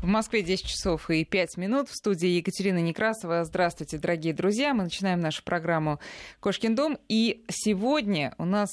В Москве 10 часов и 5 минут. В студии Екатерина Некрасова. Здравствуйте, дорогие друзья. Мы начинаем нашу программу «Кошкин дом». И сегодня у нас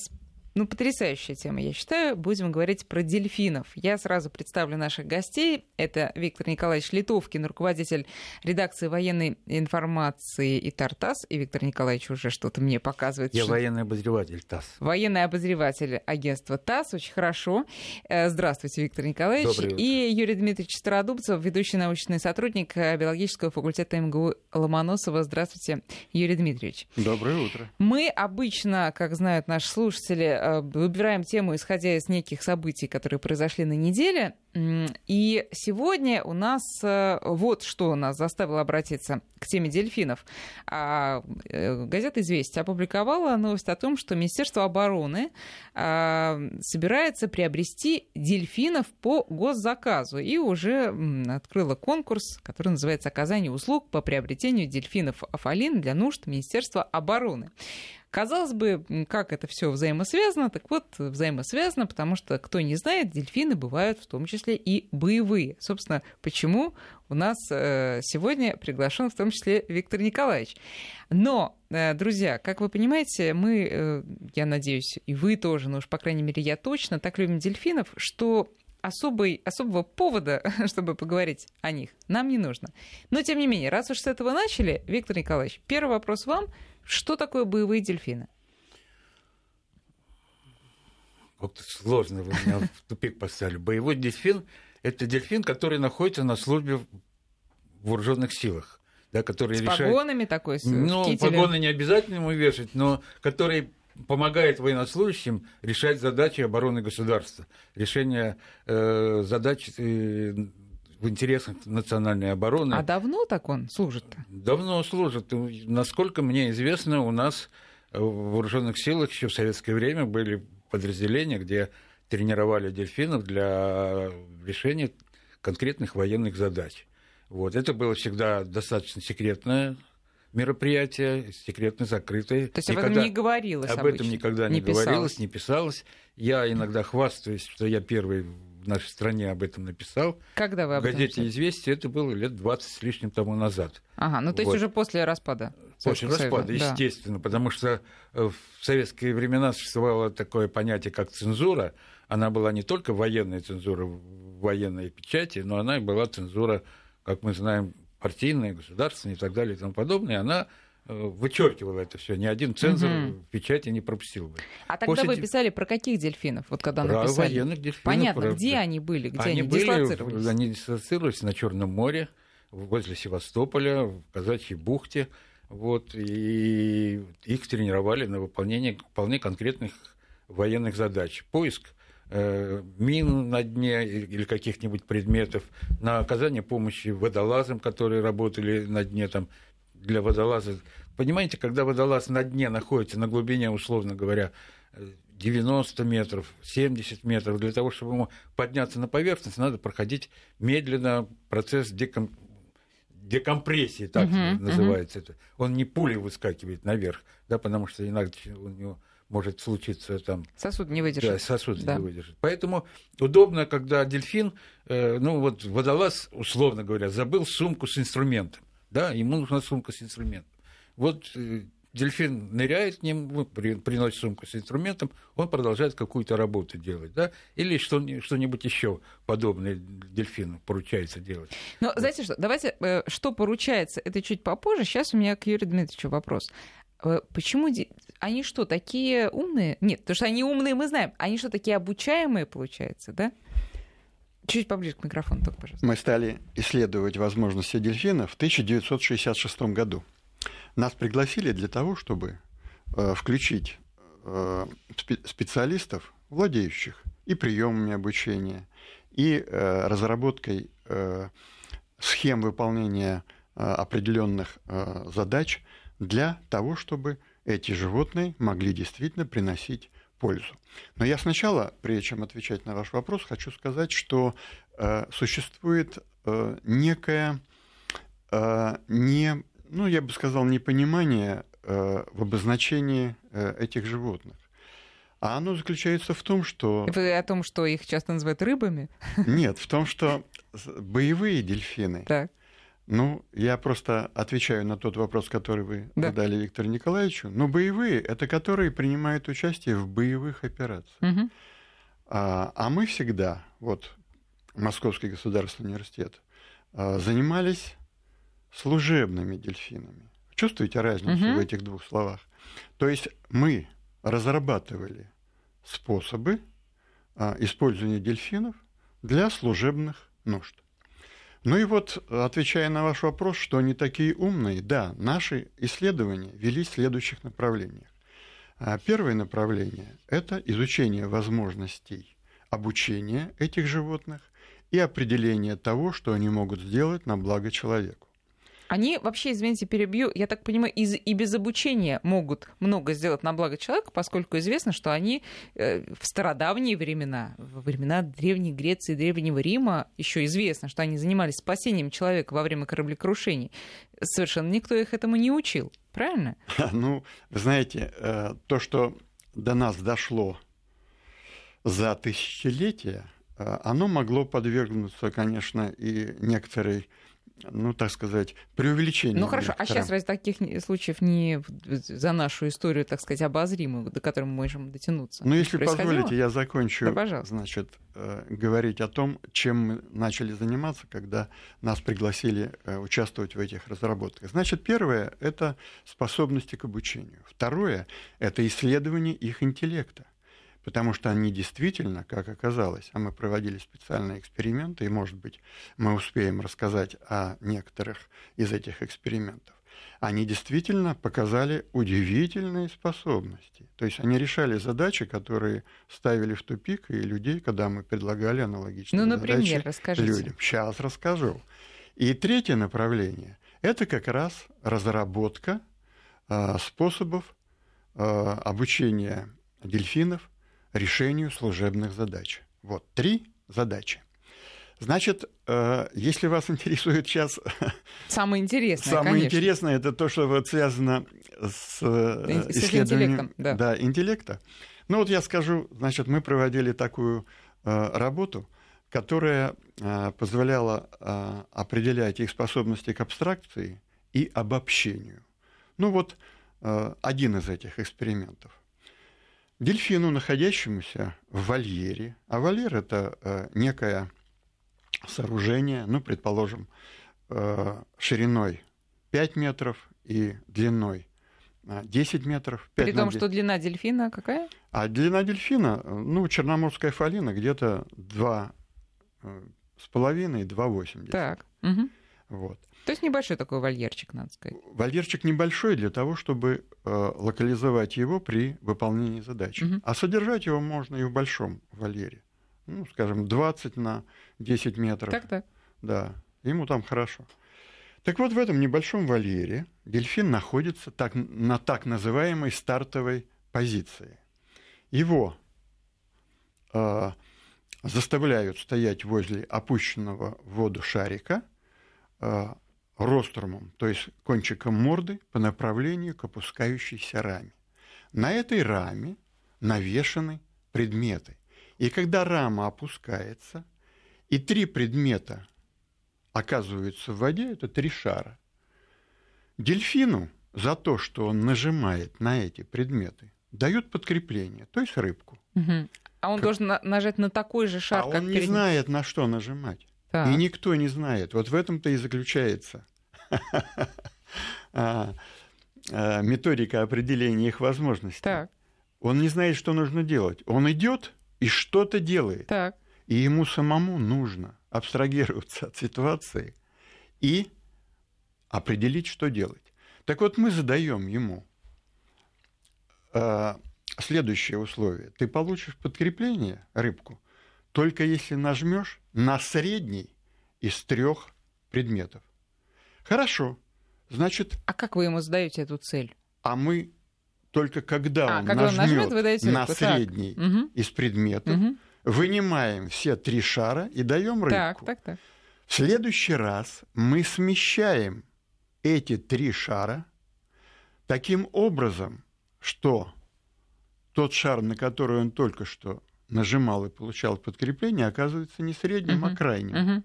ну, потрясающая тема, я считаю. Будем говорить про дельфинов. Я сразу представлю наших гостей. Это Виктор Николаевич Литовкин, руководитель редакции военной информации и Тартас. И Виктор Николаевич уже что-то мне показывает. Я что... военный обозреватель ТАСС. Военный обозреватель агентства ТАСС. Очень хорошо. Э, здравствуйте, Виктор Николаевич. Доброе утро. И Юрий Дмитриевич Стародубцев, ведущий научный сотрудник биологического факультета МГУ Ломоносова. Здравствуйте, Юрий Дмитриевич. Доброе утро. Мы обычно, как знают наши слушатели, выбираем тему, исходя из неких событий, которые произошли на неделе. И сегодня у нас э, вот что нас заставило обратиться к теме дельфинов. А, э, газета «Известия» опубликовала новость о том, что Министерство обороны а, собирается приобрести дельфинов по госзаказу и уже открыла конкурс, который называется «Оказание услуг по приобретению дельфинов Афалин для нужд Министерства обороны». Казалось бы, как это все взаимосвязано? Так вот, взаимосвязано, потому что, кто не знает, дельфины бывают в том числе и боевые. Собственно, почему у нас э, сегодня приглашен в том числе Виктор Николаевич. Но, э, друзья, как вы понимаете, мы, э, я надеюсь, и вы тоже, ну уж, по крайней мере, я точно, так любим дельфинов, что особый, особого повода, чтобы поговорить о них, нам не нужно. Но, тем не менее, раз уж с этого начали, Виктор Николаевич, первый вопрос вам – что такое боевые дельфины? Как-то сложно вы меня в тупик поставили. Боевой дельфин – это дельфин, который находится на службе в вооруженных силах. Да, который с решает... погонами такой, с Ну, кителем. погоны не обязательно ему вешать, но который помогает военнослужащим решать задачи обороны государства, решение э, задач э, в интересах национальной обороны. А давно так он служит-то? Давно служит. Насколько мне известно, у нас в вооруженных силах еще в советское время были подразделения, где тренировали дельфинов для решения конкретных военных задач. Вот. Это было всегда достаточно секретное мероприятие, секретно закрытое. То есть никогда, об этом не говорилось Об обычно, этом никогда не, не говорилось, не писалось. Я иногда хвастаюсь, что я первый в нашей стране об этом написал. Когда вы об В газете? «Известия» это было лет 20 с лишним тому назад. Ага, ну то есть Вот. уже после распада. После распада, да. естественно, потому что э, в советские времена существовало такое понятие, как цензура. Она была не только военная цензура в военной печати, но она и была цензура, как мы знаем, партийная, государственная и так далее и тому подобное. Она вычеркивала это все. Ни один цензор в печати не пропустил бы. А тогда После вы писали про каких дельфинов? Вот когда Про написали. военных дельфинов. Понятно, про- где они были, где они, они были, дислоцировались? они дислоцировались на Черном море, возле Севастополя, в Казачьей бухте. Вот, и их тренировали на выполнение вполне конкретных военных задач. Поиск э, мин на дне или каких-нибудь предметов, на оказание помощи водолазам, которые работали на дне там, для водолаза. Понимаете, когда водолаз на дне находится на глубине, условно говоря, э, 90 метров, 70 метров, для того, чтобы ему подняться на поверхность, надо проходить медленно процесс деком... декомпрессии, так Мгм, называется это. Он не пулей выскакивает наверх, да, потому что иначе у него может случиться там Сосуд не да, выдержит. сосуд Да. не выдержит. Поэтому удобно, когда дельфин, э, ну вот водолаз, условно говоря, забыл сумку с инструментом. Да, ему нужна сумка с инструментом. Вот э, дельфин ныряет к нему, при- приносит сумку с инструментом, он продолжает какую-то работу делать, да, или что, что-нибудь еще подобное дельфину поручается делать. Но знаете что, давайте, э, что поручается, это чуть попозже. Сейчас у меня к Юрию Дмитриевичу вопрос. Э, Почему они что, такие умные? Нет, потому что они умные, мы знаем. Они что, такие обучаемые, получается, да? Чуть поближе к микрофону, только, пожалуйста. Мы стали исследовать возможности дельфина в 1966 году. Нас пригласили для того, чтобы э, включить э, спе- специалистов, владеющих и приемами обучения, и э, разработкой схем выполнения определенных задач для того, чтобы эти животные могли действительно приносить пользу. Но я сначала, прежде чем отвечать на ваш вопрос, хочу сказать, что э, существует э, некое э, не, ну я бы сказал, непонимание э, в обозначении э, этих животных. А оно заключается в том, что Вы о том, что их часто называют рыбами? нет, в том, что боевые дельфины. Так. Ну, я просто отвечаю на тот вопрос, который вы Да. задали Виктору Николаевичу. Но боевые это которые принимают участие в боевых операциях. Мгм. А, а мы всегда, вот Московский государственный университет, а, занимались служебными дельфинами. Чувствуете разницу Мгм. в этих двух словах? То есть мы разрабатывали способы а, использования дельфинов для служебных нужд. Ну и вот, отвечая на ваш вопрос, что они такие умные, да, наши исследования велись в следующих направлениях. А Первое направление – это изучение возможностей обучения этих животных и определение того, что они могут сделать на благо человеку. Они вообще, извините, перебью, я так понимаю, из, и без обучения могут много сделать на благо человека, поскольку известно, что они э, в стародавние времена, во времена Древней Греции, Древнего Рима, еще известно, что они занимались спасением человека во время кораблекрушений. Совершенно никто их этому не учил, правильно? Ну, вы знаете, э, то, что до нас дошло за тысячелетия, э, оно могло подвергнуться, конечно, и некоторой, ну, так сказать, преувеличению. Ну хорошо, а сейчас разве таких случаев не за нашу историю, так сказать, обозримую, до которой мы можем дотянуться? Ну, если позволите, я закончу, Да, пожалуйста. значит, э, говорить о том, чем мы начали заниматься, когда нас пригласили э, участвовать в этих разработках. Значит, первое – это способности к обучению. Второе – это исследование их интеллекта. Потому что они действительно, как оказалось, а мы проводили специальные эксперименты, и, может быть, мы успеем рассказать о некоторых из этих экспериментов, они действительно показали удивительные способности. То есть они решали задачи, которые ставили в тупик и людей, когда мы предлагали аналогичные Ну, например, задачи расскажите. людям. Сейчас расскажу. И третье направление – это как раз разработка а, способов а, обучения дельфинов решению служебных задач. Вот три задачи. Значит, э, если вас интересует сейчас Самое интересное, Самое конечно. интересное это то, что вот связано с, э, с исследованием интеллектом, да. интеллекта. Ну вот я скажу, значит, мы проводили такую э, работу, которая позволяла определять их способности к абстракции и обобщению. Ну вот один из этих экспериментов. Дельфину, находящемуся в вольере, а вольер это э, некое сооружение, ну, предположим, э, шириной 5 метров и длиной а, 10 метров. 5 При том, 10. что длина дельфина какая? А длина дельфина, э, ну, черноморская фалина где-то 2 э, с половиной, 2,80. Так. мгм. Вот. То есть небольшой такой вольерчик, надо сказать. Вольерчик небольшой для того, чтобы э, локализовать его при выполнении задачи. Мгм. А содержать его можно и в большом вольере. Ну, скажем, 20 на 10 метров. Так, так. Да, ему там хорошо. Так вот, в этом небольшом вольере дельфин находится так, на так называемой стартовой позиции. Его э, заставляют стоять возле опущенного в воду шарика э, рострумом, то есть кончиком морды по направлению к опускающейся раме. На этой раме навешаны предметы. И когда рама опускается, и три предмета оказываются в воде, это три шара. Дельфину за то, что он нажимает на эти предметы, дают подкрепление, то есть рыбку. Мгм. А он Как- должен на- нажать на такой же шар, а как он не перед ним? знает, на что нажимать. Так. И никто не знает. Вот в этом-то и заключается а, а, методика определения их возможностей. Так, Он не знает, что нужно делать. Он идет и что-то делает. так. И ему самому нужно абстрагироваться от ситуации и определить, что делать. Так вот, мы задаем ему э, следующее условие. Ты получишь подкрепление, рыбку, только если нажмешь на средний из трех предметов. Хорошо. Значит, А как вы ему задаете эту цель? а мы только когда А, он когда он нажмет нажмет, вы даете на. Так. средний Мгм. из предметов, Мгм. вынимаем все три шара и даем рыбку. Так, так, так. В следующий раз мы смещаем эти три шара таким образом, что тот шар, на который он только что нажимал и получал подкрепление, оказывается не средним, а Мгм. крайним. Мгм.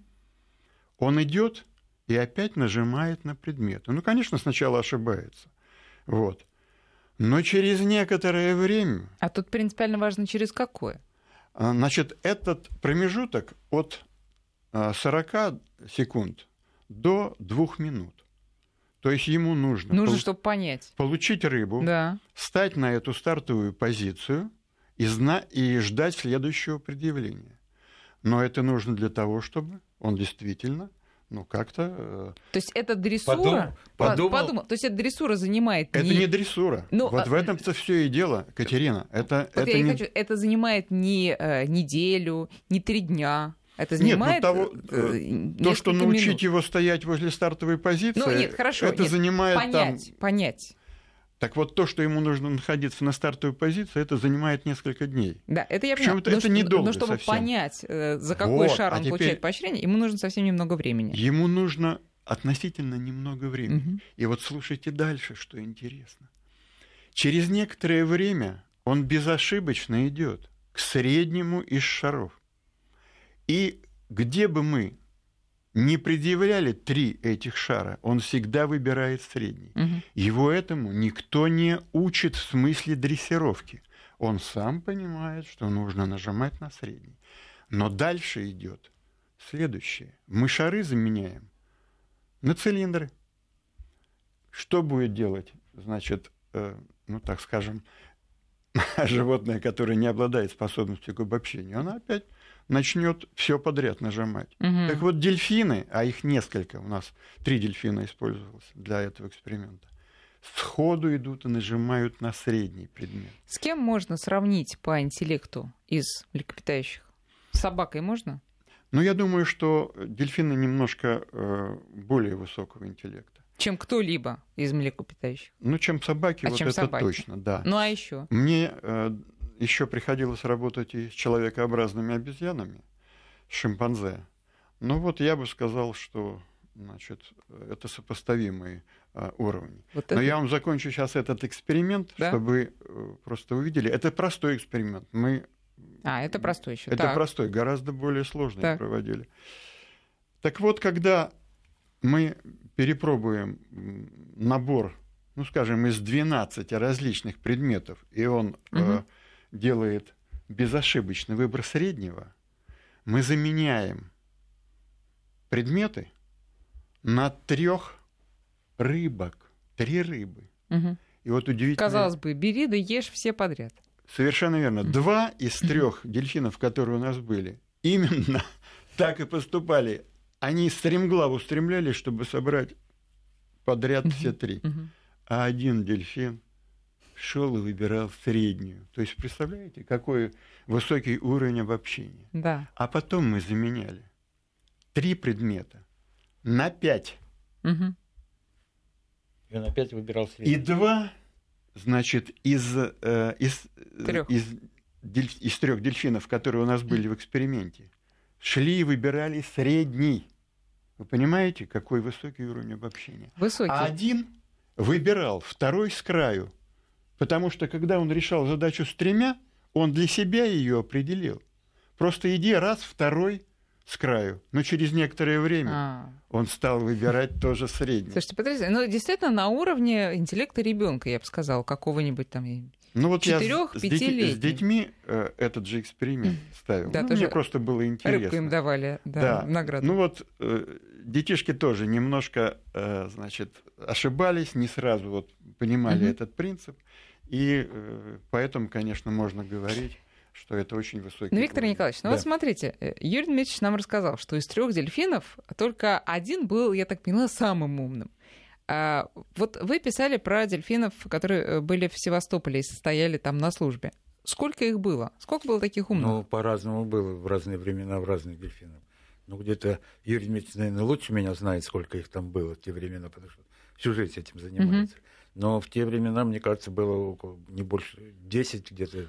Он идет и опять нажимает на предметы. Ну, конечно, сначала ошибается. Вот. Но через некоторое время... А тут принципиально важно, через какое? А, значит, этот промежуток от 40 а, секунд до 2 минут. То есть ему нужно... Нужно, пол- чтобы понять. Получить рыбу, да. стать на эту стартовую позицию и, зна- и ждать следующего предъявления. Но это нужно для того, чтобы он действительно ну, как-то... Э, то есть это дрессура? Подум, подумал, подумал, то есть это дрессура занимает... Это не, не дрессура. Ну, вот а... в этом-то все и дело, Катерина. Это, вот это, я не... хочу, это занимает не э, неделю, не три дня. Это занимает нет, ну, того, э, то, что научить минут. его стоять возле стартовой позиции, ну, нет, хорошо, это нет, занимает понять, там... понять. Так вот, то, что ему нужно находиться на стартовой позиции, это занимает несколько дней. Да, это я понимаю. Это, это недолго Но чтобы совсем. понять, э, за какой вот, шар а он теперь... получает поощрение, ему нужно совсем немного времени. Ему нужно относительно немного времени. Угу. И вот слушайте дальше, что интересно. Через некоторое время он безошибочно идет к среднему из шаров. И где бы мы не предъявляли три этих шара, он всегда выбирает средний. Угу. Его этому никто не учит в смысле дрессировки. Он сам понимает, что нужно нажимать на средний. Но дальше идет следующее. Мы шары заменяем на цилиндры. Что будет делать, значит, э, ну так скажем, животное, которое не обладает способностью к обобщению, оно опять начнет все подряд нажимать. Угу. Так вот, дельфины, а их несколько, у нас три дельфина использовалось для этого эксперимента, сходу идут и нажимают на средний предмет. С кем можно сравнить по интеллекту из млекопитающих? С собакой можно? Ну, я думаю, что дельфины немножко э, более высокого интеллекта. Чем кто-либо из млекопитающих. Ну, чем собаки, а вот чем это собаки? точно, да. Ну а еще? Мне э, еще приходилось работать и с человекообразными обезьянами, с шимпанзе. Ну вот я бы сказал, что значит, это сопоставимые э, уровни. Вот Но это... я вам закончу сейчас этот эксперимент, да? чтобы э, просто увидели. Это простой эксперимент. Мы а, это простой еще. Это так. простой, гораздо более сложный так. проводили. Так вот, когда мы перепробуем набор, ну, скажем, из 12 различных предметов, и он угу. э, делает безошибочный выбор среднего, мы заменяем предметы на трех рыбок, три рыбы. Угу. И вот удивительно. Казалось бы, бери да ешь все подряд. Совершенно верно. Два из трех дельфинов, которые у нас были, именно так и поступали. Они стремглав устремлялись, чтобы собрать подряд все три. А один дельфин шел и выбирал среднюю. То есть, представляете, какой высокий уровень обобщения. Да. А потом мы заменяли три предмета на пять. Угу. И он опять выбирал средний. И два значит, из, э, из, трех. из, дель, из трех дельфинов, которые у нас были в эксперименте, шли и выбирали средний. Вы понимаете, какой высокий уровень обобщения? Высокий. А один выбирал второй с краю, потому что когда он решал задачу с тремя, он для себя ее определил. Просто иди раз, второй, с краю. Но через некоторое время а. он стал выбирать тоже средний. Слушайте, потрясающе. Ну, действительно, на уровне интеллекта ребенка, я бы сказала, какого-нибудь там ну, вот четырех, пяти С детьми э, этот же эксперимент ставил. Да, ну, мне просто было интересно. Рыбку им давали, да, да. награду. Ну вот э, детишки тоже немножко, э, значит, ошибались, не сразу вот понимали угу. этот принцип, и э, поэтому, конечно, можно говорить что это очень высокий. Ну, Виктор уровень. Николаевич, ну да. вот смотрите, э, Юрий Дмитриевич нам рассказал, что из трех дельфинов только один был, я так поняла, самым умным. А вот вы писали про дельфинов, которые э, были в Севастополе и состояли там на службе. Сколько их было? Сколько было таких умных? Ну, по-разному было в разные времена в разных дельфинов. Ну, где-то Юрий Дмитриевич, наверное, лучше меня знает, сколько их там было в те времена, потому что всю жизнь этим занимается. Угу. Но в те времена, мне кажется, было около не больше 10 где-то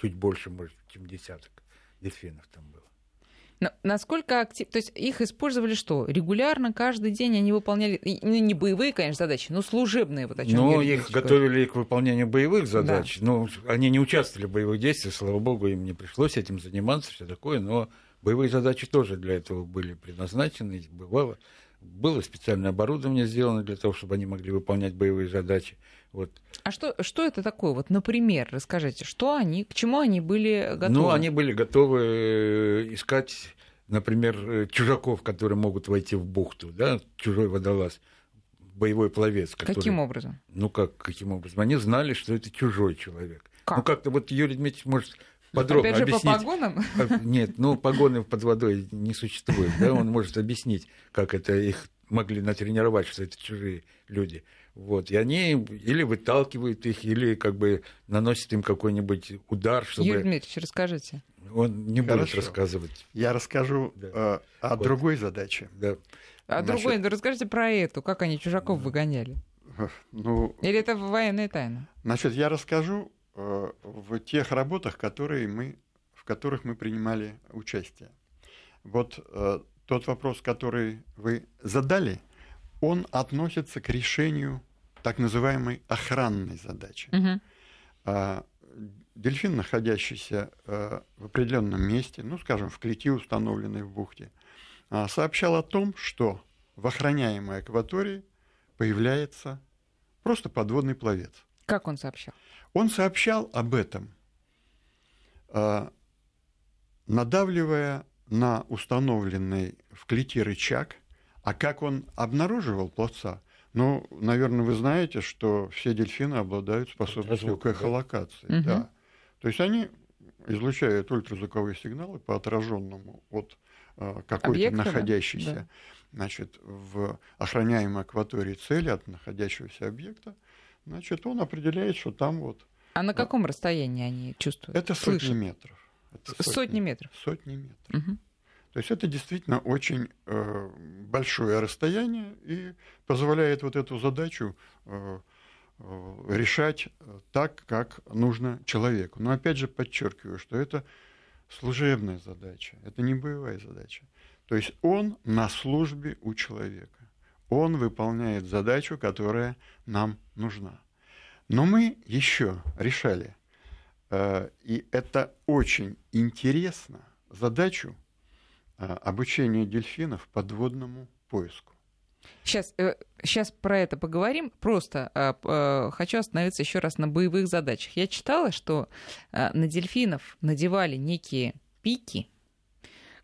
чуть больше, может, чем десяток дельфинов там было. Но насколько актив... То есть их использовали что? Регулярно, каждый день они выполняли... Ну, не боевые, конечно, задачи, но служебные, вот о чем Ну, их готовили к выполнению боевых задач. Да. Ну, они не участвовали в боевых действиях, слава богу, им не пришлось этим заниматься, все такое, но Боевые задачи тоже для этого были предназначены, бывало. Было специальное оборудование сделано для того, чтобы они могли выполнять боевые задачи. Вот. А что, что это такое? Вот, например, расскажите, что они, к чему они были готовы? Ну, они были готовы э, искать, например, э, чужаков, которые могут войти в бухту, да, чужой водолаз, боевой пловец. Который... Каким образом? Ну, как, каким образом? Они знали, что это чужой человек. Как? Ну, как-то вот Юрий Дмитриевич может подробно Опять же, объяснить. по погонам? Нет, ну, погоны под водой не существует, да, он может объяснить, как это их могли натренировать, что это чужие люди. Вот. И они или выталкивают их, или как бы наносят им какой-нибудь удар, чтобы... Юрий Дмитриевич, расскажите. Он не Хорошо. будет рассказывать. Я расскажу Да. э, о Вот. другой задаче. Да. А Значит- другой, ну, расскажите про эту, как они чужаков выгоняли. Ну, Или это военная тайна? значит, я расскажу в тех работах, которые мы, в которых мы принимали участие. Вот э, тот вопрос, который вы задали, он относится к решению так называемой охранной задачи. А, Дельфин, находящийся э, в определенном месте, ну, скажем, в клети, установленной в бухте, а, сообщал о том, что в охраняемой акватории появляется просто подводный пловец. Как он сообщал? Он сообщал об этом, а, надавливая на установленный в клете рычаг. А как он обнаруживал пловца? Ну, наверное, вы знаете, что все дельфины обладают способностью к да. эхолокации. Мгм. Да. То есть они излучают ультразвуковые сигналы по отраженному от а, какой-то да? находящейся Да. значит, в охраняемой акватории цели от находящегося объекта, значит, он определяет, что там вот А на каком расстоянии они чувствуют? это сотни слышат? метров. Это С- сотни метров. Сотни метров. Мгм. То есть это действительно очень э, большое расстояние и позволяет вот эту задачу э, э, решать так, как нужно человеку. Но опять же подчеркиваю, что это служебная задача, это не боевая задача. То есть он на службе у человека. Он выполняет задачу, которая нам нужна. Но мы еще решали, э, и это очень интересно, задачу э, обучения дельфинов подводному поиску. Сейчас, э, сейчас про это поговорим. Просто э, э, хочу остановиться еще раз на боевых задачах. Я читала, что э, на дельфинов надевали некие пики,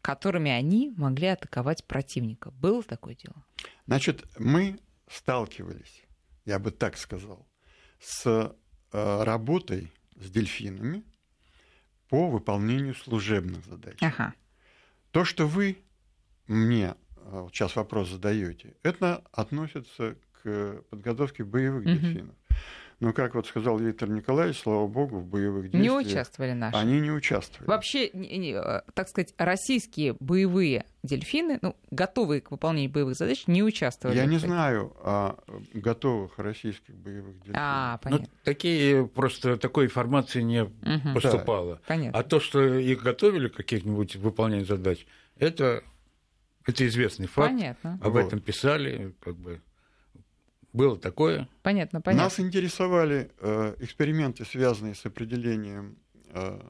которыми они могли атаковать противника. Было такое дело? Значит, мы сталкивались, я бы так сказал, с э, работой с дельфинами по выполнению служебных задач. Ага. То, что вы мне э, сейчас вопрос задаете, это относится к подготовке боевых Мгм. дельфинов. Но, как вот сказал Виктор Николаевич, слава богу, в боевых Не действиях участвовали наши. они не участвовали. Вообще, не- не, э, так сказать, российские боевые дельфины, ну, готовые к выполнению боевых задач, не участвовали. Я не знаю о готовых российских боевых дельфинах. А, Ну, понятно. такие, просто такой информации не Мгм. поступало. Понятно. А то, что их готовили к каких-нибудь выполнению задач, это, это известный факт. Понятно. Об Вот. этом писали, как бы было такое. Понятно, понятно. Нас интересовали э, эксперименты, связанные с определением э,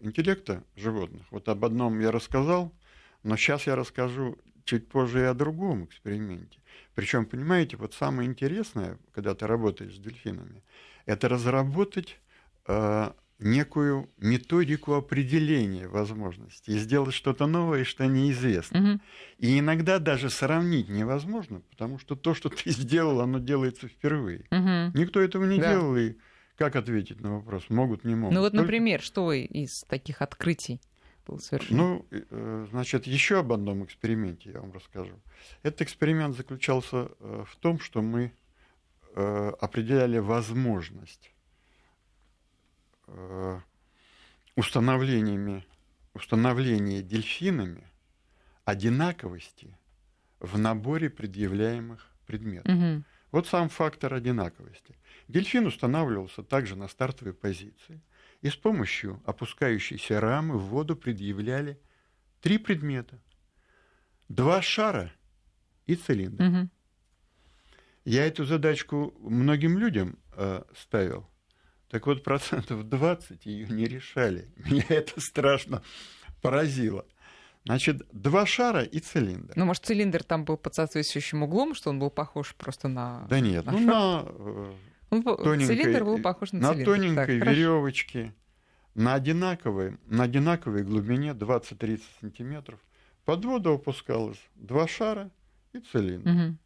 интеллекта животных. Вот об одном я рассказал, но сейчас я расскажу чуть позже и о другом эксперименте. Причем, понимаете, вот самое интересное, когда ты работаешь с дельфинами, это разработать э, некую методику определения возможностей и сделать что-то новое, что неизвестно. Мгм. И иногда даже сравнить невозможно, потому что то, что ты сделал, оно делается впервые. Мгм. Никто этого не Да. делал, и как ответить на вопрос? Могут, не могут. Ну вот, Только- например, что из таких открытий было совершено? Ну, э, значит, еще об одном эксперименте я вам расскажу. Этот эксперимент заключался э, в том, что мы э, определяли возможность э, установлениями, установления дельфинами одинаковости в наборе предъявляемых предметов. Мгм. Вот сам фактор одинаковости. Дельфин устанавливался также на стартовой позиции, и с помощью опускающейся рамы в воду предъявляли три предмета. Два шара и цилиндр. Мгм. Я эту задачку многим людям э, ставил. Так вот, процентов 20 ее не решали. Меня это страшно поразило. Значит, два шара и цилиндр. Ну, может, цилиндр там был под соответствующим углом, что он был похож просто на... Да нет, на ну шар? на э, был- тоненькой, цилиндр был похож на, на цилиндр. тоненькой Так, хорошо. веревочке, на одинаковой, на одинаковой глубине 20-30 сантиметров. Под воду опускалось два шара и цилиндр. Мгм.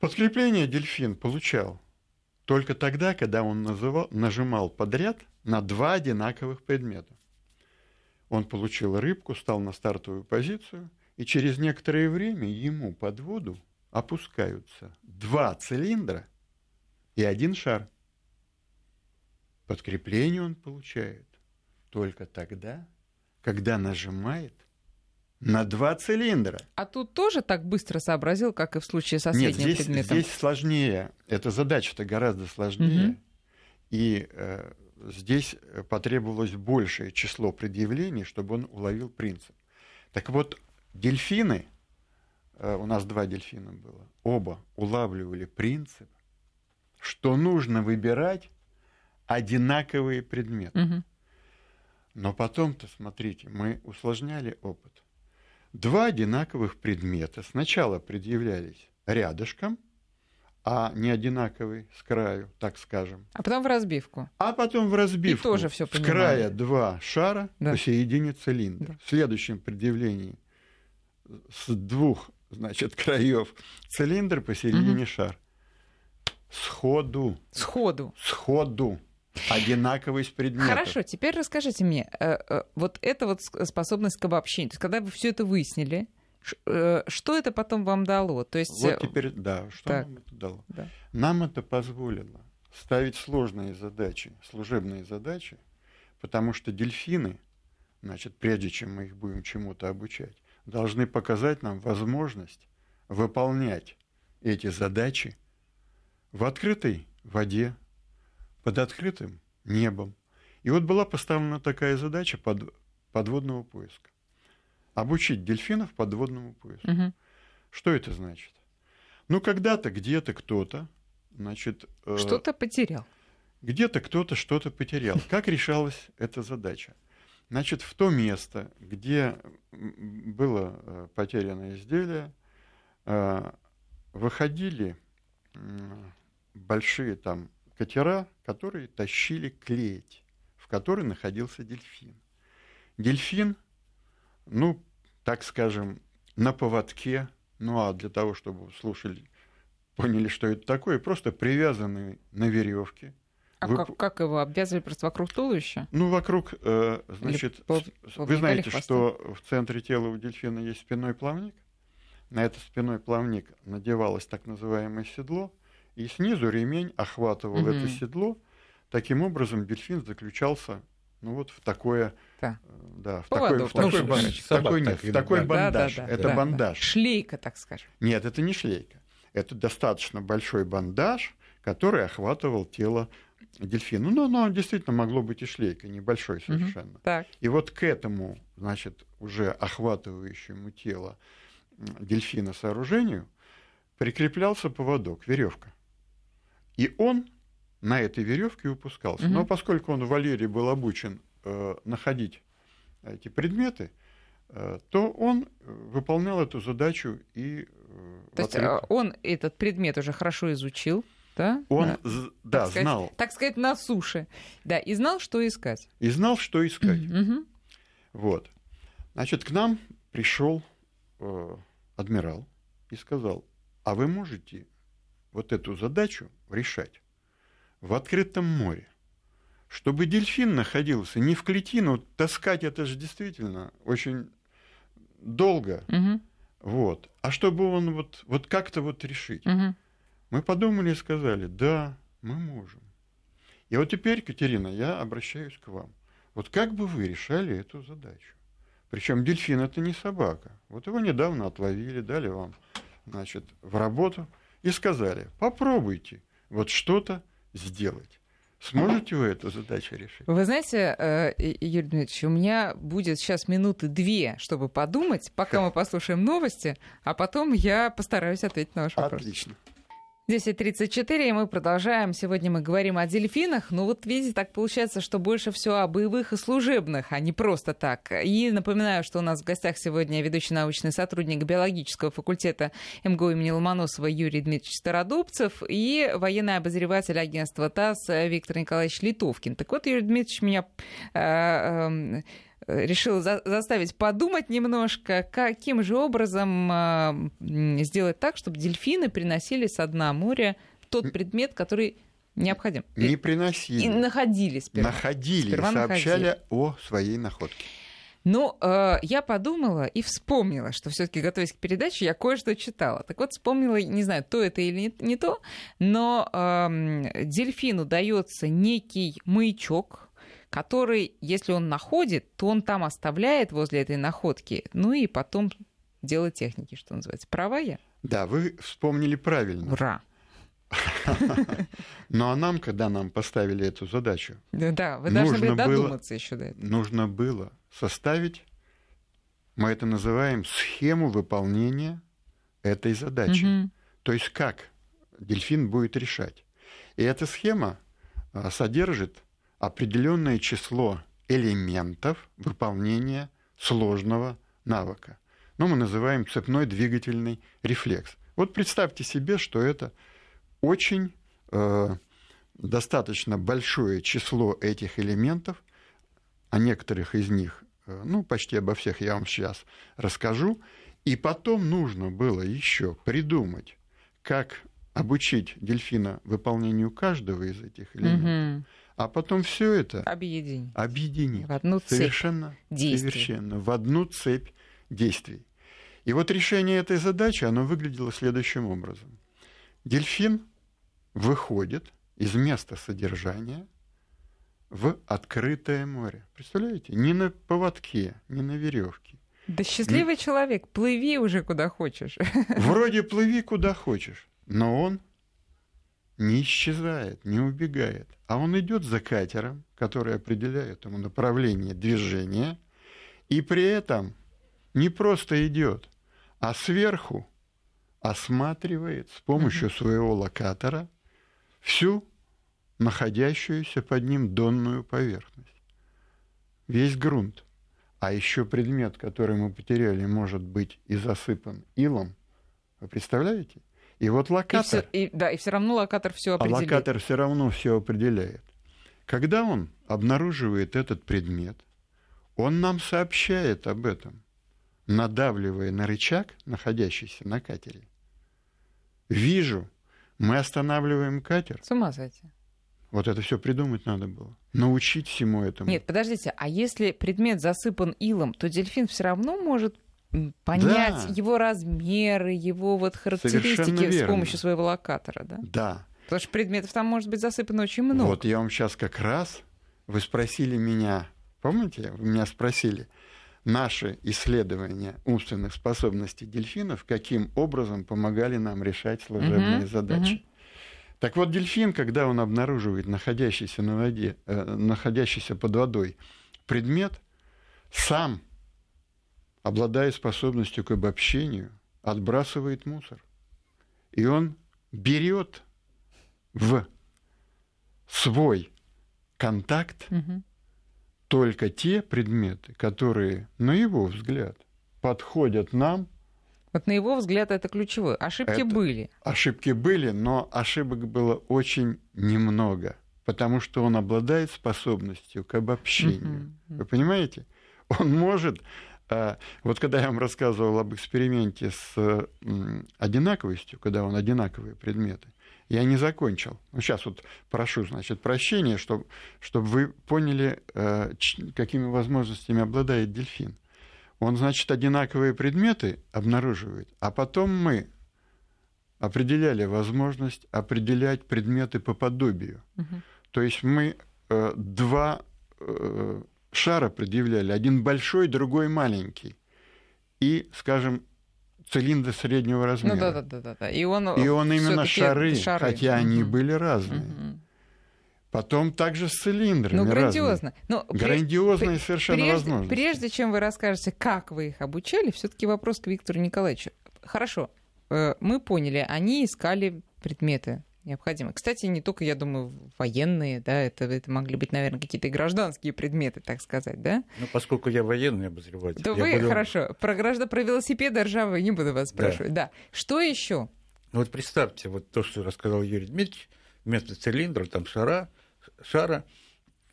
Подкрепление дельфин получал только тогда, когда он называл- нажимал подряд на два одинаковых предмета. Он получил рыбку, стал на стартовую позицию, и через некоторое время ему под воду опускаются два цилиндра и один шар. Подкрепление он получает только тогда, когда нажимает на два цилиндра. А тут тоже так быстро сообразил, как и в случае со Нет, средним здесь, предметом? здесь сложнее. Эта задача-то гораздо сложнее. Мгм. И э, здесь потребовалось большее число предъявлений, чтобы он уловил принцип. Так вот, дельфины, э, у нас два дельфина было, оба улавливали принцип, что нужно выбирать одинаковые предметы. Мгм. Но потом-то, смотрите, мы усложняли опыт. Два одинаковых предмета сначала предъявлялись рядышком, а не одинаковый с краю, так скажем. А потом в разбивку. А потом в разбивку тоже всё с понимали. края два шара, Да. посередине цилиндр. Да. В следующем предъявлении с двух, значит, краев цилиндр, посередине шар. Сходу, Сходу. сходу. Одинаковость предметов. Хорошо, теперь расскажите мне, э, э, вот эта вот способность к обобщению, то есть когда вы все это выяснили, э, что это потом вам дало? То есть, Вот теперь, да, что так. нам это дало? да. Нам это позволило ставить сложные задачи, служебные задачи, потому что дельфины, значит, прежде чем мы их будем чему-то обучать, должны показать нам возможность выполнять эти задачи в открытой воде, под открытым небом. И вот была поставлена такая задача под, подводного поиска. Обучить дельфинов подводному поиску. Мгм. Что это значит? Ну, когда-то, где-то кто-то, значит, э, что-то потерял. где-то кто-то что-то потерял. Как решалась эта задача? Значит, в то место, где было э, потеряно изделие, э, выходили большие там катера, которые тащили клеть, в которой находился дельфин. Дельфин, ну, так скажем, на поводке, ну а для того, чтобы слушали, поняли, что это такое, просто привязанный на веревке. А Вы- как, как его обвязывали просто вокруг туловища? Ну, вокруг, э, значит, пол- вы знаете, что в центре тела у дельфина есть спиной плавник. На этот спиной плавник надевалось так называемое седло, и снизу ремень охватывал Мгм. это седло. Таким образом, дельфин заключался ну вот в такое, Да. э, да, в Поводок, такой, в ну, такой, что бан- значит, в такой, собак нет, так в такой бандаж. Да, да, да, это да, да. бандаж. Шлейка, так скажем. Нет, это не шлейка. Это достаточно большой бандаж, который охватывал тело дельфина. Ну, оно действительно могло быть и шлейкой, небольшой совершенно. Так. И вот к этому, значит, уже охватывающему тело дельфина сооружению прикреплялся поводок, веревка. И он на этой веревке выпускался. Мгм. Но поскольку он в вольере был обучен э, находить эти предметы, э, то он э, выполнял эту задачу и э, То есть ответ- а, он этот предмет уже хорошо изучил, да? он Да. да, сказать, знал Так сказать, на суше. Да, и знал, что искать. и знал, что искать. Вот. Значит, к нам пришел э, адмирал и сказал, а вы можете вот эту задачу решать в открытом море, чтобы дельфин находился не в клетину, таскать это же действительно очень долго, Мгм. вот, а чтобы он вот, вот как-то вот решить. Мгм. Мы подумали и сказали, да, мы можем. И вот теперь, Катерина, я обращаюсь к вам. Вот как бы вы решали эту задачу? Причем дельфин это не собака. Вот его недавно отловили, дали вам, значит, в работу и сказали, попробуйте вот что-то сделать. Сможете вы эту задачу решить? Вы знаете, э, Юрий Дмитриевич, у меня будет сейчас минуты две, чтобы подумать, пока мы послушаем новости, а потом я постараюсь ответить на ваш вопрос. Отлично. 10.34, и мы продолжаем. Сегодня мы говорим о дельфинах. Ну вот видите, так получается, что больше всего о боевых и служебных, а не просто так. И напоминаю, что у нас в гостях сегодня ведущий научный сотрудник биологического факультета МГУ имени Ломоносова Юрий Дмитриевич Стародубцев и военный обозреватель агентства ТАСС Виктор Николаевич Литовкин. Так вот, Юрий Дмитриевич меня э, э, решил за заставить подумать немножко, каким же образом э, сделать так, чтобы дельфины приносили с дна моря тот предмет, который необходим. Не приносили. И находили сперва. Находили, сперва сообщали находили. о своей находке. Ну, э, я подумала и вспомнила, что все-таки готовясь к передаче, я кое-что читала. Так вот, вспомнила, не знаю, то это или не, не то, но э, дельфину дается некий маячок, который, если он находит, то он там оставляет возле этой находки, ну и потом делает техники, что называется. Права я? Да, вы вспомнили правильно. Ура! Ну а нам, когда нам поставили эту задачу, да, вы должны были додуматься еще до этого. Нужно было составить, мы это называем схему выполнения этой задачи. То есть как дельфин будет решать. И эта схема а, содержит определенное число элементов выполнения сложного навыка. Но ну, мы называем цепной двигательный рефлекс. Вот представьте себе, что это очень э, достаточно большое число этих элементов, о некоторых из них, э, ну, почти обо всех я вам сейчас расскажу, и потом нужно было еще придумать, как обучить дельфина выполнению каждого из этих элементов. Угу а потом все это объединить, объединить в одну цепь совершенно, действий. совершенно в одну цепь действий. И вот решение этой задачи, оно выглядело следующим образом. Дельфин выходит из места содержания в открытое море. Представляете? Не на поводке, не на веревке. Да счастливый не... человек, плыви уже куда хочешь. Вроде плыви куда хочешь, но он не исчезает, не убегает, а он идет за катером, который определяет ему направление движения, и при этом не просто идет, а сверху осматривает с помощью своего локатора всю находящуюся под ним донную поверхность, весь грунт. А еще предмет, который мы потеряли, может быть и засыпан илом. Вы представляете? И вот локатор... И, все, и, да, и все равно локатор все определяет. А локатор все равно все определяет. Когда он обнаруживает этот предмет, он нам сообщает об этом, надавливая на рычаг, находящийся на катере. Вижу, мы останавливаем катер. С ума сойти. Вот это все придумать надо было. Научить всему этому. Нет, подождите, а если предмет засыпан илом, то дельфин все равно может понять да. его размеры, его вот характеристики с помощью своего локатора, да? Да. Потому что предметов там может быть засыпано очень много. Вот я вам сейчас как раз, вы спросили меня, помните, вы меня спросили, наши исследования умственных способностей дельфинов каким образом помогали нам решать служебные uh-huh, задачи. Uh-huh. Так вот, дельфин, когда он обнаруживает находящийся, на воде, э, находящийся под водой предмет, сам обладая способностью к обобщению, отбрасывает мусор. И он берет в свой контакт угу. только те предметы, которые, на его взгляд, подходят нам. Вот на его взгляд это ключевое. Ошибки это, были. Ошибки были, но ошибок было очень немного, потому что он обладает способностью к обобщению. Угу. Вы понимаете? Он может вот когда я вам рассказывал об эксперименте с одинаковостью, когда он одинаковые предметы, я не закончил. Ну, сейчас вот прошу, значит, прощения, чтобы, чтобы вы поняли, э, какими возможностями обладает дельфин. Он, значит, одинаковые предметы обнаруживает, а потом мы определяли возможность определять предметы по подобию. Угу. То есть мы э, два э, шара предъявляли, один большой, другой маленький. И, скажем, цилиндр среднего размера. Ну да, да, да, да. И он, и он именно шары, шары, хотя угу. они были разные. Угу. Потом также с цилиндрами. Ну, грандиозно. Ну, грандиозно и совершенно прежде, возможно. Прежде чем вы расскажете, как вы их обучали, все-таки вопрос к Виктору Николаевичу. Хорошо, э, мы поняли, они искали предметы необходимые. Кстати, не только, я думаю, военные, да, это, это могли быть, наверное, какие-то гражданские предметы, так сказать, да? Ну, поскольку я военный обозреватель. Да вы, буду... хорошо, про граждан, про велосипеды ржавые не буду вас спрашивать, да. да. Что еще? Ну вот представьте, вот то, что рассказал Юрий Дмитриевич, вместо цилиндра, там шара, шара,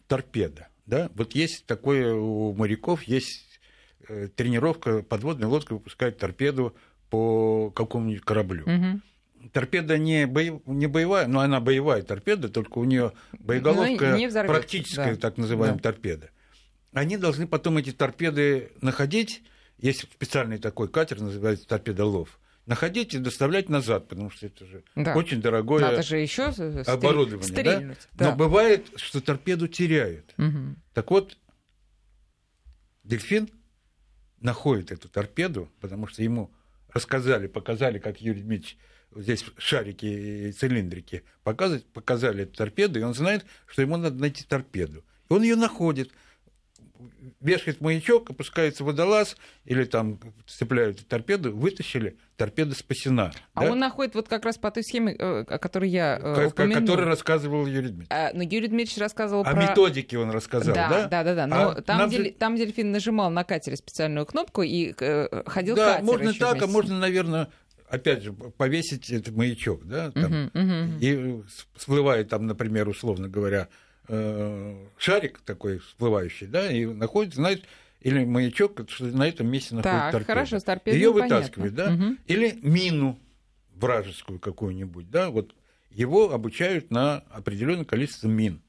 торпеда, да? Вот есть такое у моряков, есть э, тренировка, подводная лодка выпускает торпеду по какому-нибудь кораблю. Угу торпеда не, боев, не боевая, но она боевая торпеда, только у нее боеголовка ну, практическая, да. так называемая да. торпеда. Они должны потом эти торпеды находить, есть специальный такой катер, называется торпедолов, находить и доставлять назад, потому что это же да. очень дорогое Надо же еще оборудование. Да? Да. Но бывает, что торпеду теряют. Угу. Так вот, дельфин находит эту торпеду, потому что ему рассказали, показали, как Юрий Дмитриевич здесь шарики и цилиндрики, показывать, показали эту торпеду, и он знает, что ему надо найти торпеду. И он ее находит, вешает маячок, опускается водолаз, или там цепляют торпеду, вытащили, торпеда спасена. А да? он находит вот как раз по той схеме, э, о которой я э, упомянул. Который рассказывал Юрий Дмитриевич. А, но Юрий Дмитриевич рассказывал о про... Методике он рассказал, да? Да, да, да. да. Но а там, дель... там дельфин нажимал на катере специальную кнопку и э, ходил да, катер можно так, а можно, наверное, опять же, повесить этот маячок, да, там, uh-huh, uh-huh. и всплывает там, например, условно говоря, э, шарик такой всплывающий, да, и находит, знает, или маячок, что на этом месте находится так, торпеда. хорошо, с Ее вытаскивают, да, угу. или мину вражескую какую-нибудь, да, вот его обучают на определенное количество мин.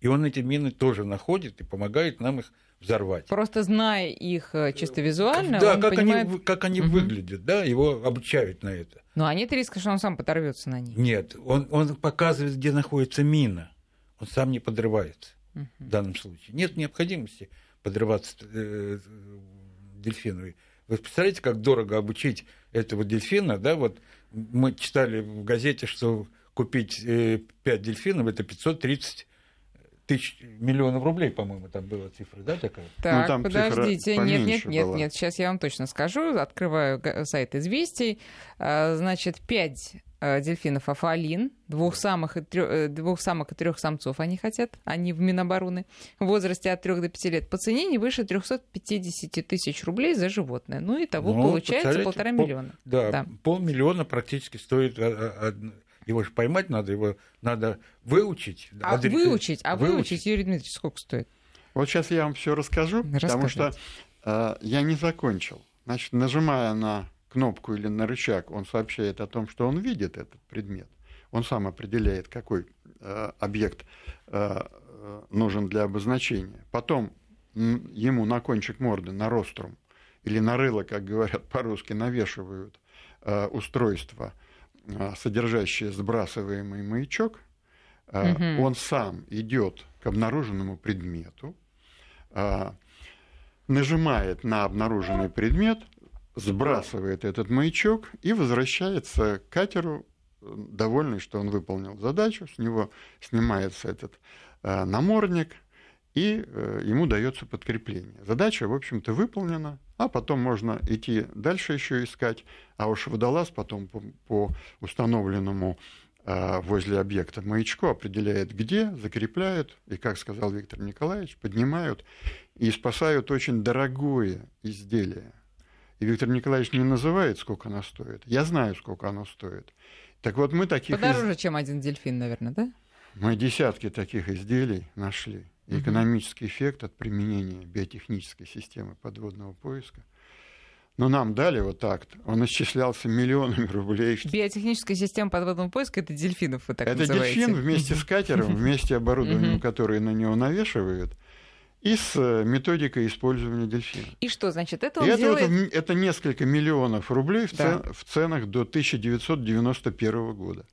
И он эти мины тоже находит и помогает нам их взорвать. Просто зная их э, чисто визуально, да, как понимает... они, как они угу. выглядят, да, его обучают на это. Но а нет риска, что он сам подорвется на них? Нет, он, он показывает, где находится мина. Он сам не подрывается угу. в данном случае. Нет необходимости подрываться э, дельфину. Вы представляете, как дорого обучить этого дельфина, да, вот мы читали в газете, что купить э, 5 дельфинов это 530 тысяч миллионов рублей, по-моему, там была цифра, да, такая? Так, ну, там подождите, нет, нет, нет, была. нет, сейчас я вам точно скажу, открываю сайт известий, а, значит, пять а, дельфинов Афалин, двух самых, и трех, э, двух самых и трех самцов они хотят, они в Минобороны, в возрасте от 3 до 5 лет, по цене не выше 350 тысяч рублей за животное. Ну и того ну, получается полтора пол, миллиона. Да, да, полмиллиона практически стоит а, его же поймать надо, его надо выучить. А адре... выучить, а выучить, выучить, Юрий Дмитриевич, сколько стоит? Вот сейчас я вам все расскажу, потому что э, я не закончил. Значит, нажимая на кнопку или на рычаг, он сообщает о том, что он видит этот предмет. Он сам определяет, какой э, объект э, нужен для обозначения. Потом ему на кончик морды, на рострум или на рыло, как говорят по-русски, навешивают э, устройство – содержащее сбрасываемый маячок, угу. он сам идет к обнаруженному предмету, а, нажимает на обнаруженный предмет, сбрасывает этот маячок и возвращается к катеру, довольный, что он выполнил задачу, с него снимается этот намордник – и э, ему дается подкрепление. Задача, в общем-то, выполнена, а потом можно идти дальше еще искать, а уж водолаз потом по, по установленному э, возле объекта маячку определяет, где, закрепляют, и, как сказал Виктор Николаевич, поднимают и спасают очень дорогое изделие. И Виктор Николаевич не называет, сколько оно стоит. Я знаю, сколько оно стоит. Так вот мы таких... Подороже, из... чем один дельфин, наверное, да? Мы десятки таких изделий нашли и экономический эффект от применения биотехнической системы подводного поиска. Но нам дали вот так. Он исчислялся миллионами рублей. Биотехническая система подводного поиска — это дельфинов, вы так Это называете. дельфин вместе с катером, вместе оборудованием, которое на него навешивают, и с э, методикой использования дельфина. И что, значит, это он и делает... это, это несколько миллионов рублей в, да. цен, в ценах до 1991 года.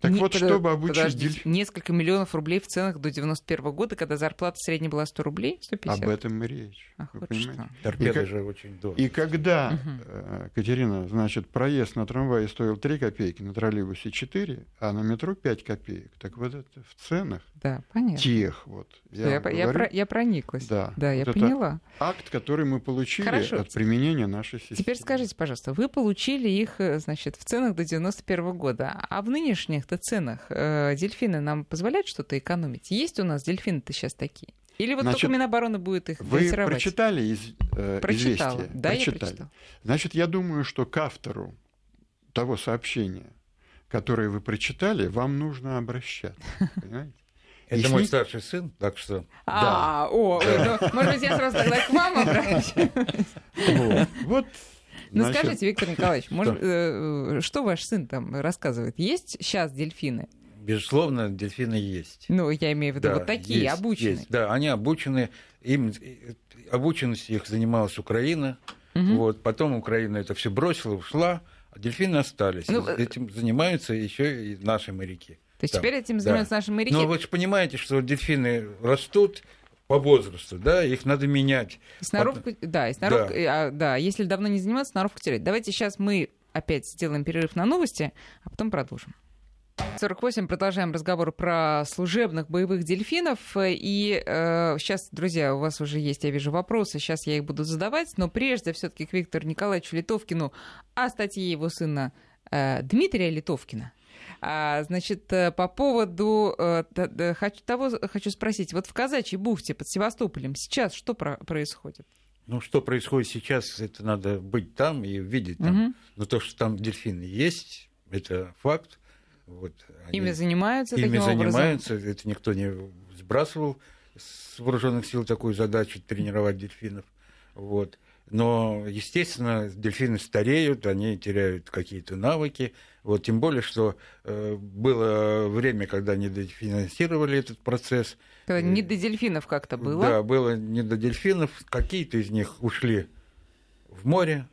Так Не- вот, подо- чтобы обучить подождите, дельфинов... Несколько миллионов рублей в ценах до 91 года, когда зарплата средняя была 100 рублей, 150. Об этом и речь. Ах, вы вот понимаете? что. Торпеды И же очень дорого. И когда, э, Катерина, значит, проезд на трамвае стоил 3 копейки, на троллейбусе 4, а на метро 5 копеек, так вот это в ценах Да, понятно. тех вот. Я, я говорю, про- я прониклась. Да, Да, я вот это поняла. акт, который мы получили Хорошо. от применения нашей системы. Теперь скажите, пожалуйста, вы получили их, э, значит, в ценах до 91 года, а в нынешних-то ценах э, дельфины нам позволяют что-то экономить? Есть у нас дельфины-то сейчас такие? Или вот Значит, только Минобороны будет их Вы дрессировать? прочитали из, э, Прочитала. известия? Да, я Прочитали. прочитала. Значит, я думаю, что к автору того сообщения, которое вы прочитали, вам нужно обращаться. Понимаете? Это мой старший сын, так что А, о, может быть, я сразу тогда к вам обращаюсь? Вот. Ну значит, скажите, Виктор Николаевич, может, э, э, что ваш сын там рассказывает? Есть сейчас дельфины? безусловно дельфины есть. Ну, я имею в виду Да, вот такие, есть, обученные. есть. Да, они обучены. Им э, обученностью их занималась Украина. Мгм. Вот, потом Украина это все бросила, ушла, а дельфины остались. Ну, э, Этим занимаются еще и наши моряки. То есть Да, теперь этим да. занимаются наши моряки? Но вы же понимаете, что дельфины растут по возрасту, да, их надо менять. Сноровку, да, и сноровку, и, а, да, если давно не заниматься, сноровку терять. Давайте сейчас мы опять сделаем перерыв на новости, а потом продолжим. 48. Продолжаем разговор про служебных боевых дельфинов. И э, сейчас, друзья, у вас уже есть, я вижу, вопросы. Сейчас я их буду задавать. Но прежде все-таки к Виктору Николаевичу Литовкину о статье его сына э, Дмитрия Литовкина. А, значит, э, по поводу э, того хочу спросить. Вот в Казачьей бухте под Севастополем сейчас что про- происходит? Ну, что происходит сейчас, это надо быть там и видеть там. Мгм. Но то, что там дельфины есть, это факт. Вот, они- Ими занимаются ими таким образом? занимаются, это никто не сбрасывал с вооруженных сил такую задачу тренировать дельфинов. Вот. Но, естественно, дельфины стареют, они теряют какие-то навыки. Вот, тем более, что э, было время, когда они дофинансировали этот процесс. Не до дельфинов как-то было. Да, было не до дельфинов. Какие-то из них ушли в море.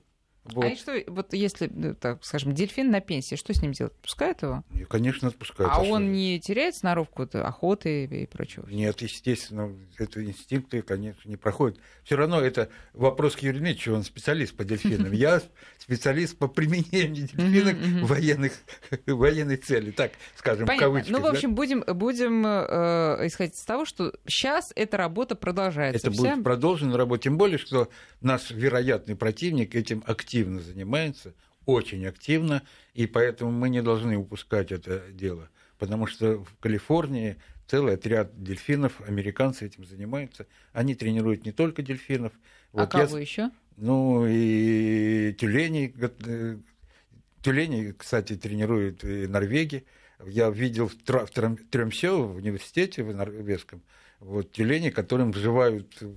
Вот. А и что, вот если, ну, так скажем, дельфин на пенсии, что с ним делать? Пускают его? И, конечно, отпускают. а что он не теряет сноровку охоты и прочего? Нет, естественно, это инстинкты, конечно, не проходят. Все равно это вопрос к Юрию Дмитриевичу, он специалист по дельфинам. Я специалист по применению мгм. в военных, в военной цели, так скажем, в Понятно. кавычках. Ну, в да. общем, будем, будем э, исходить из того, что сейчас эта работа продолжается. это Вся- будет продолжена работа, тем более, что наш вероятный противник этим активно занимается, очень активно, и поэтому мы не должны упускать это дело, потому что в Калифорнии целый отряд дельфинов, американцы этим занимаются, они тренируют не только дельфинов. А Вот я- кого еще? Ну и тюленей, э, тюленей, кстати, тренируют и норвеги. Я видел в Тра- в Тремсе в университете в норвежском вот тюлени, которым вживают в,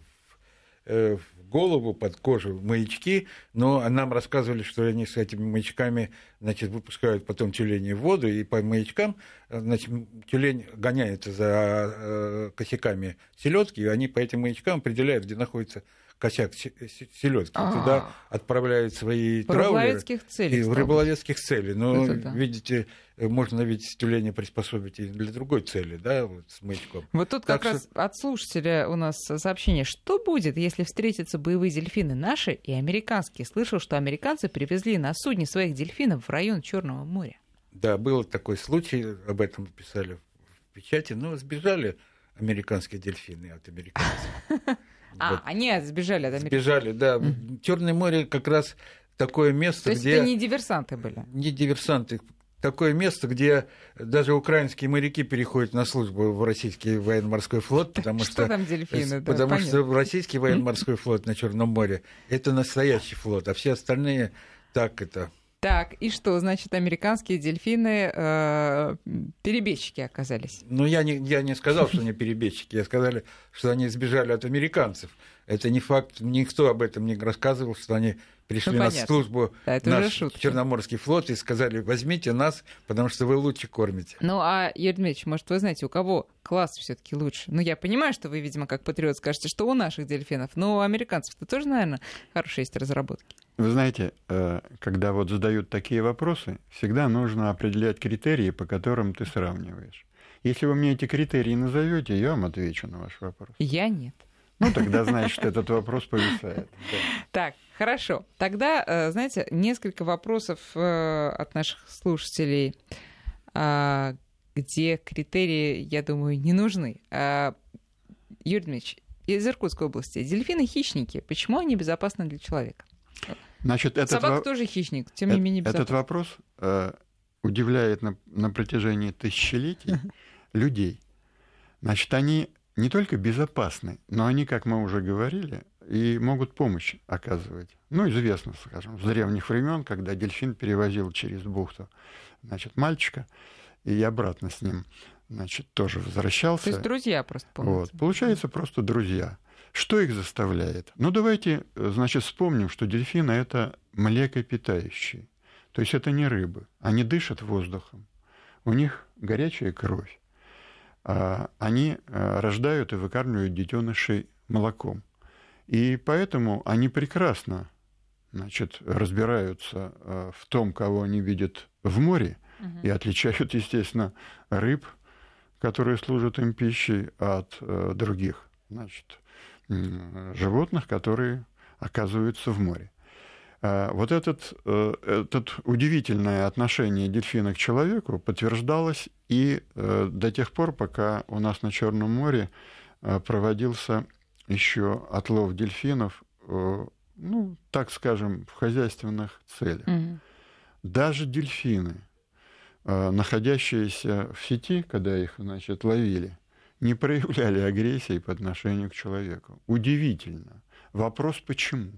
э, в голову под кожу маячки, но нам рассказывали, что они с этими маячками, значит, выпускают потом тюленей в воду, и по маячкам, значит, тюлень гоняется за э, косяками селедки, и они по этим маячкам определяют, где находится косяк селедки. А. Туда отправляют свои траулеры. рыболовецких целей. И в рыболовецких целей. Но, Это да. видите, можно ведь тюленя приспособить и для другой цели, да, вот с маячком. Вот тут Так как что- раз от слушателя у нас сообщение. Что будет, если встретятся боевые дельфины наши и американские? Слышал, что американцы привезли на судне своих дельфинов в район Черного моря. Да, был такой случай, об этом писали в печати, но сбежали американские дельфины от американцев. А, Вот. они сбежали от Америки. Сбежали, да. Черное море как раз такое То место, есть где... это не диверсанты были? не диверсанты, такое место, где даже украинские моряки переходят на службу в российский военно-морской флот, потому что что, там дельфины? Да, потому понятно. что российский военно-морской флот на Черном море это настоящий флот, а все остальные так это. Так, и что, значит, американские дельфины э, перебежчики оказались? Ну я не я не сказал, что они перебежчики, я сказали, что они сбежали от американцев. Это не факт, никто об этом не рассказывал, что они пришли Ну, на понятно. службу Да, это наш. Черноморский флот и сказали, возьмите нас, потому что вы лучше кормите. Ну, а, Юрий Дмитриевич, может, вы знаете, у кого класс все таки лучше? Ну, я понимаю, что вы, видимо, как патриот скажете, что у наших дельфинов, но у американцев-то тоже, наверное, хорошие есть разработки. Вы знаете, э, когда вот задают такие вопросы, всегда нужно определять критерии, по которым ты сравниваешь. Если вы мне эти критерии назовете, я вам отвечу на ваш вопрос. Я нет. Ну, тогда значит, этот вопрос повисает. Да. Так, хорошо. Тогда, э, знаете, несколько вопросов э, от наших слушателей, а, где критерии, я думаю, не нужны. А, Юрий Дмитриевич, из Иркутской области. Дельфины хищники. Почему они безопасны для человека? Значит, этот Собака во- тоже хищник, тем не э- менее. Этот вопрос э, удивляет на, на протяжении тысячелетий людей. Значит, они не только безопасны, но они, как мы уже говорили, и могут помощь оказывать. Ну, известно, скажем, с древних времен, когда дельфин перевозил через бухту значит, мальчика и обратно с ним значит, тоже возвращался. То есть друзья просто помнят. Вот. Получается просто друзья. Что их заставляет? Ну, давайте, э, значит, вспомним, что дельфины — это млекопитающие. То есть это не рыбы. Они дышат воздухом. У них горячая кровь. А, Они э, рождают и выкармливают детенышей молоком. И поэтому они прекрасно значит, разбираются э, в том, кого они видят в море, и отличают, естественно, рыб, которые служат им пищей, от других значит, животных, которые оказываются в море. А, Вот этот, э, этот удивительное отношение дельфина к человеку подтверждалось и э, до тех пор, пока у нас на Черном море э, проводился еще отлов дельфинов, ну, так скажем, в хозяйственных целях. Мгм. Даже дельфины, находящиеся в сети, когда их значит, ловили, не проявляли агрессии по отношению к человеку. Удивительно. Вопрос почему?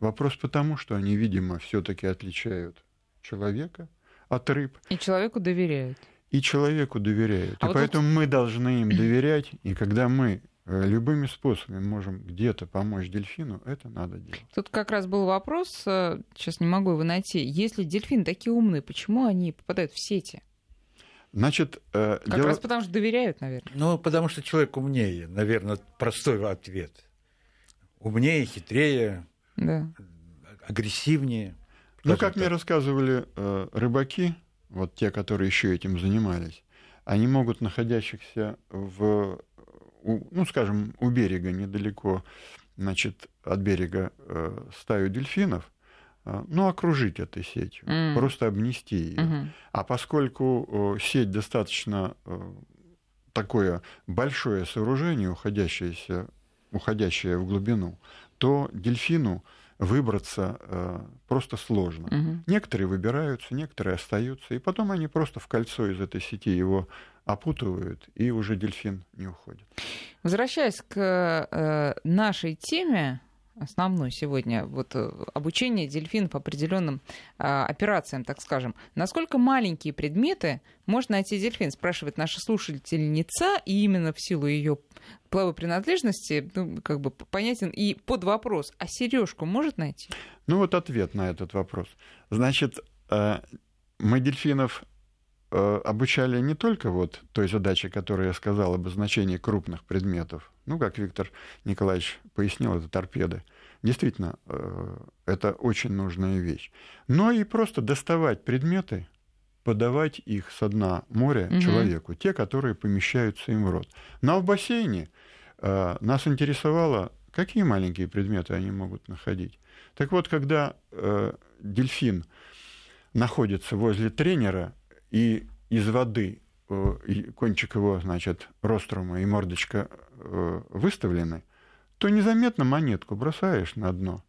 Вопрос потому, что они, видимо, все-таки отличают человека от рыб, И человеку доверяют. и человеку доверяют. А и вот поэтому мы должны им доверять, и когда мы э, любыми способами можем где-то помочь дельфину, это надо делать. Тут как раз был вопрос, э, сейчас не могу его найти. Если дельфины такие умные, почему они попадают в сети? Значит, э, Как дело- раз потому что доверяют, наверное. Ну, потому что человек умнее, наверное, простой ответ. Умнее, хитрее, Да. агрессивнее. Ну, как мне рассказывали э, рыбаки, вот те, которые еще этим занимались, они могут, находящихся в, у- ну, скажем, у берега, недалеко, значит, от берега э, стаю дельфинов, ну, окружить этой сетью, М. просто обнести ее. Мгм. А поскольку э, сеть достаточно э, такое большое сооружение, уходящееся, уходящее в глубину, то дельфину выбраться э, просто сложно. Мгм. Некоторые выбираются, некоторые остаются, и потом они просто в кольцо из этой сети его опутывают, и уже дельфин не уходит. Возвращаясь к э, нашей теме, основной сегодня, вот э, обучение дельфинов определенным э, операциям, так скажем. Насколько маленькие предметы может найти дельфин, спрашивает наша слушательница, и именно в силу ее половой принадлежности, ну, как бы понятен и под вопрос, а сережку может найти? Ну вот ответ на этот вопрос. Значит, э, мы дельфинов обучали не только вот той задаче, которую я сказал, обозначение крупных предметов. Ну, как Виктор Николаевич пояснил, это торпеды. Действительно, э, это очень нужная вещь. Но и просто доставать предметы, подавать их со дна моря Мгм. человеку, те, которые помещаются им в рот. Но в бассейне э, нас интересовало, какие маленькие предметы они могут находить. Так вот, когда э, дельфин находится возле тренера, и из воды э, кончик его, значит, рострума и мордочка э, выставлены, то незаметно монетку бросаешь на дно,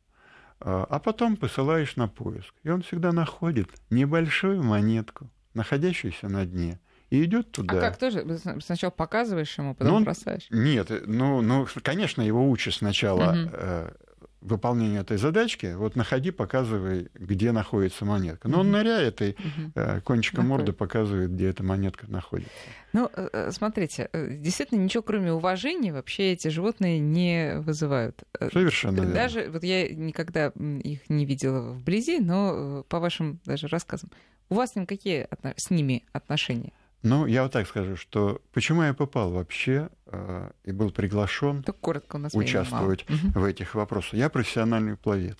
э, а потом посылаешь на поиск. И он всегда находит небольшую монетку, находящуюся на дне, и идет туда. А как тоже? Сначала показываешь ему, потом Ну, бросаешь. Нет, э, ну, ну, конечно, его учат сначала Мгм. э, выполнению этой задачки. Вот находи, показывай, где находится монетка. Но он Мгм. ныряет и э, кончиком Находит. морды показывает, где эта монетка находится. Ну, э, э, смотрите, действительно, ничего кроме уважения вообще эти животные не вызывают. Совершенно верно. Даже, вот я никогда их не видела вблизи, но по вашим даже рассказам, у вас с, ним какие с ними отношения? Ну, я вот так скажу, что почему я попал вообще и был приглашен Так коротко у нас участвовать в этих вопросах. Я профессиональный пловец.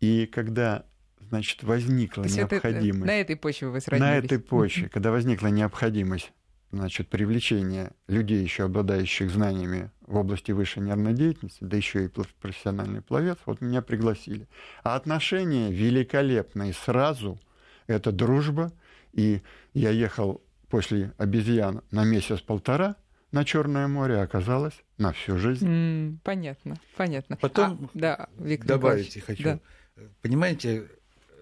И когда значит, возникла необходимость... Это, на этой почве вы сроднились. На этой почве, когда возникла необходимость значит, привлечения людей, еще обладающих знаниями в области высшей нервной деятельности, да еще и профессиональный пловец, вот меня пригласили. А отношения великолепные сразу, это дружба, и я ехал после обезьян на месяц-полтора на Черное море, а оказалось на всю жизнь. Mm, понятно, понятно. Потом а, да, Виктор добавить Николаевич, хочу. Да. Понимаете,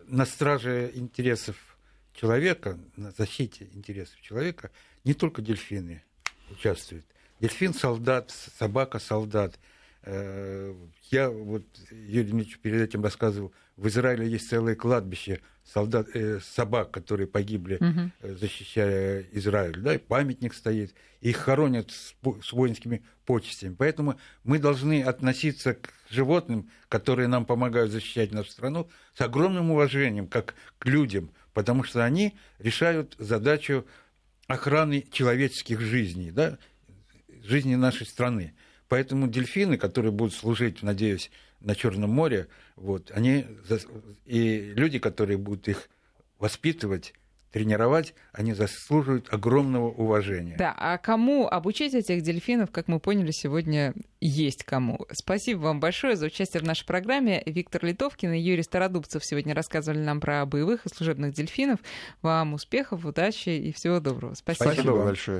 на страже интересов человека, на защите интересов человека не только дельфины участвуют. Дельфин солдат, собака солдат. Э, я вот Юрий Дмитриевич перед этим рассказывал, в Израиле есть целое кладбище солдат, э, собак, которые погибли, угу. защищая Израиль. Да, и памятник стоит. Их хоронят с, с воинскими почестями. Поэтому мы должны относиться к животным, которые нам помогают защищать нашу страну, с огромным уважением, как к людям, потому что они решают задачу охраны человеческих жизней, да, жизни нашей страны. Поэтому дельфины, которые будут служить, надеюсь, на Черном море, вот, они и люди, которые будут их воспитывать, тренировать, они заслуживают огромного уважения. Да, а кому обучить этих дельфинов, как мы поняли, сегодня есть кому. Спасибо вам большое за участие в нашей программе. Виктор Литовкин и Юрий Стародубцев сегодня рассказывали нам про боевых и служебных дельфинов. Вам успехов, удачи и всего доброго. Спасибо, Спасибо большое.